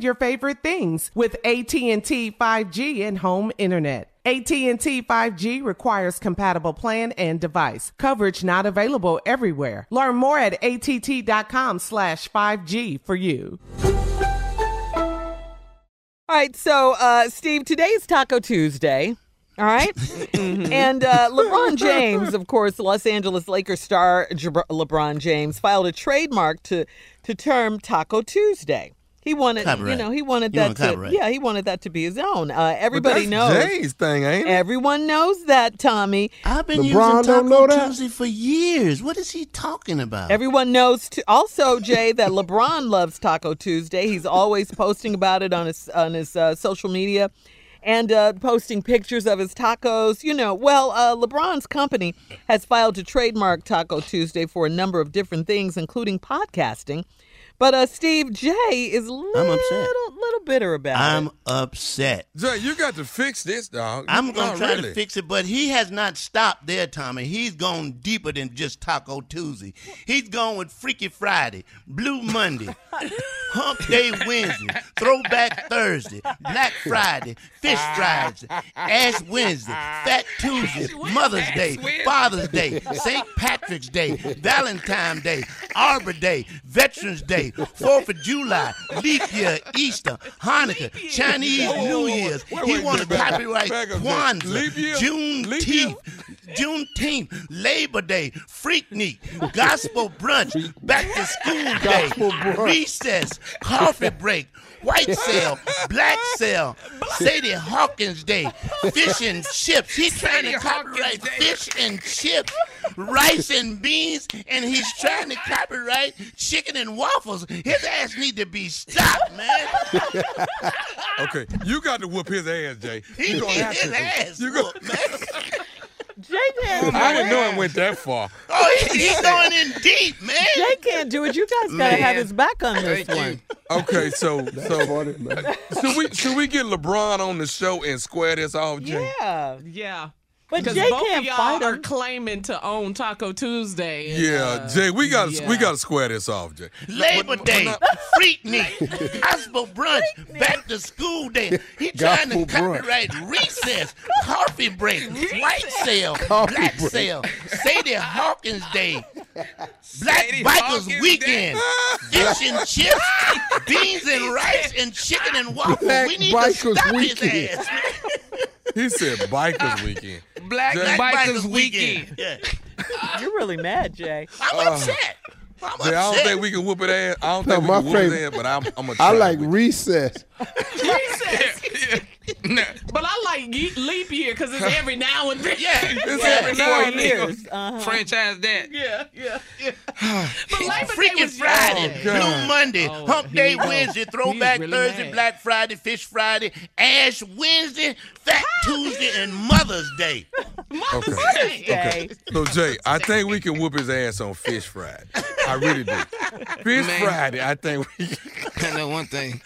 your favorite things with AT&T 5G and home internet. AT&T 5G requires compatible plan and device. Coverage not available everywhere. Learn more at att.com slash 5G for you. All right, so uh, Steve, today is Taco Tuesday. All right? And uh, LeBron James, of course, Los Angeles Lakers star LeBron James, filed a trademark to, to term Taco Tuesday. He wanted, Copyright. you know, he wanted You that want to, copyright. yeah, he wanted that to be his own. Uh, everybody knows. that's Jay's thing, ain't it? Everyone knows that, Tommy. I've been LeBron using Taco? Tuesday for years. What is he talking about? Everyone knows t- also, Jay, that LeBron loves Taco Tuesday. He's always posting about it on his on his uh, social media and uh, posting pictures of his tacos. You know, well, uh, LeBron's company has filed to trademark Taco Tuesday for a number of different things, including podcasting. But uh, Steve J is I'm upset. Little bitter about I'm it. upset. Jay, you got to fix this, dog. I'm gonna try really. to fix it, but he has not stopped there, Tommy. He's gone deeper than just Taco Tuesday. He's gone with Freaky Friday, Blue Monday, Hump Day Wednesday, Throwback Thursday, Black Friday, Fish Friday, Ash Wednesday, Fat Tuesday, Mother's Day, Father's Day, St. Patrick's Day, Valentine's Day, Arbor Day, Veterans Day, Fourth of July, Leap Year, Easter, Hanukkah, Chinese New Year's. He wait, want to copyright back up, Jay. Kwanzaa, Leap year? Leap year? Juneteenth, Juneteenth, Labor Day, Freaknik, Gospel Brunch, Back to School Day, Recess, Coffee Break, White Sale, Black Sale, Sadie Hawkins Day, Fish and Chips. He's trying to copyright fish and chips, rice and beans, and he's trying to copyright chicken and waffles. His ass need to be stopped, man. Okay, you got to whoop his ass, Jay. He You gonna need have his to. ass You go- whooped, man. Jay can't. I didn't know it went that far. Oh, he, he's going in deep, man. Jay can't do it. You guys gotta Man. have his back on this one. Okay, so so should we should we get LeBron on the show and square this off, Jay? Yeah. Yeah. But Because Jay both can't of y'all fight are him. claiming to own Taco Tuesday. and, Yeah, uh, Jay, we got to yeah. we got to square this off, Jay. Labor Day, Freaknik, Gospel Brunch, Back to School Day. He trying to Gospel brunch. copyright recess, coffee break, white sale, Coffee black break. sale, Sadie Hawkins Day, Black Sadie Bikers Hawkins Weekend, fish and chips, beans and rice, and chicken and waffles. Black we need Bikers to stop Weekend. his ass. He said bikers weekend. Black Jay- Bikers Weekend. Yeah. You're really mad, Jay. I'm upset. I'm Jay, I don't think we can whoop it ass. I don't No, think we my can whoop it ass, but I'm I'm gonna I like with- recess. Nah, But I like ye- leap year because it's every now and then. Yeah. It's yeah. every now and then. Uh-huh. Franchise that. Yeah, yeah, yeah. But Labor Day was Friday, yesterday. God. Blue Monday, Oh, Hump Day. Wednesday, Throwback really Thursday, mad. Black Friday, Fish Friday, Ash Wednesday, Fat Tuesday, and Mother's Day. Okay. Jay. So Jay, I think we can whoop his ass on Fish Friday. I really do. Fish Man. Friday, I think we. Can. I know one thing.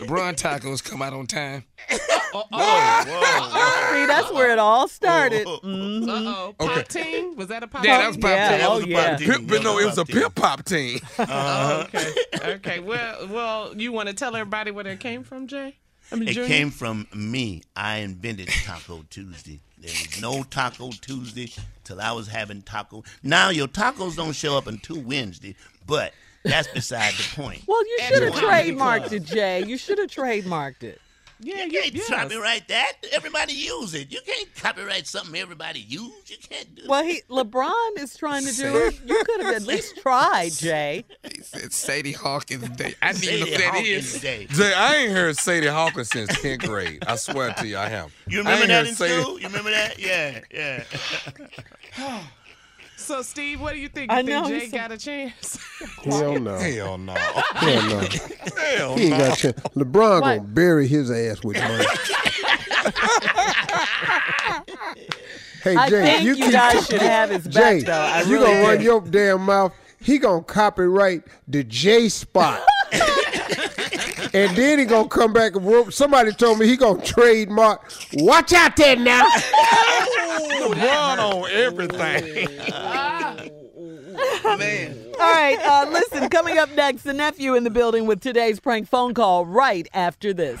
LeBron tacos come out on time. See, that's where it all started. Mhm. Uh-oh. Pop Okay. team? Was that a pop Yeah, team? that was pop Yeah. team. That was oh, a yeah. pop team. But no, it was a pip pop team. Oh, okay. Okay. Well, well, you want to tell everybody where it came from, Jay? I mean, It Junior? came from me. I invented Taco Tuesday. There was no Taco Tuesday till I was having taco. Now your tacos don't show up until Wednesday, but that's beside the point. Well, you should have trademarked it, Jay. You should have trademarked it. Yeah, You you, can't yes. copyright that. Everybody use it. You can't copyright something everybody use. You can't do Well, he LeBron is trying to do it. You could have at least tried, Jay. He said Sadie Hawkins Day. I didn't Sadie even know who that Hawkins is. Day. Jay, I ain't heard Sadie Hawkins since 10th grade. I swear to you, I have. You remember ain't that in Sadie- school? You remember that? Yeah, yeah. So, Steve, what do you think? I You think know, Jay so- got a chance? Hell no. Hell no. Hell no. Hell He ain't no. got a chance. LeBron What? gonna bury his ass with money. hey I Jay, think you, keep guys should have his back, Jay, though. I you really gonna run your damn mouth. He gonna copyright the J spot. and then he gonna come back and whoop. Somebody told me he gonna trademark. Watch out there now. LeBron on everything. Man. All right, uh, listen, coming up next, the nephew in the building with today's prank phone call right after this.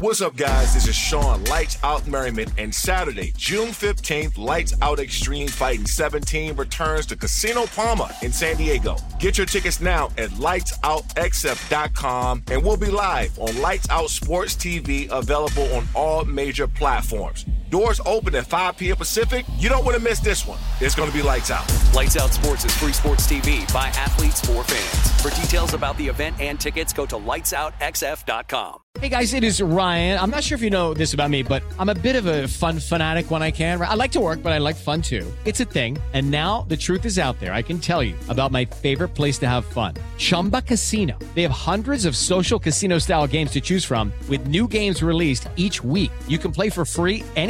What's up, guys? This is Sean Lights Out Merriman, and Saturday, June 15th, Lights Out Extreme Fighting 17 returns to Casino Pauma in San Diego. Get your tickets now at lightsoutxf.com, and we'll be live on Lights Out Sports TV, available on all major platforms. Doors open at 5 p.m. Pacific. You don't want to miss this one. It's going to be lights out. Lights Out Sports is free sports TV by athletes for fans. For details about the event and tickets, go to lightsoutxf.com. Hey guys, it is Ryan. I'm not sure if you know this about me, but I'm a bit of a fun fanatic when I can. I like to work, but I like fun too. It's a thing. And now the truth is out there. I can tell you about my favorite place to have fun Chumba Casino. They have hundreds of social casino style games to choose from, with new games released each week. You can play for free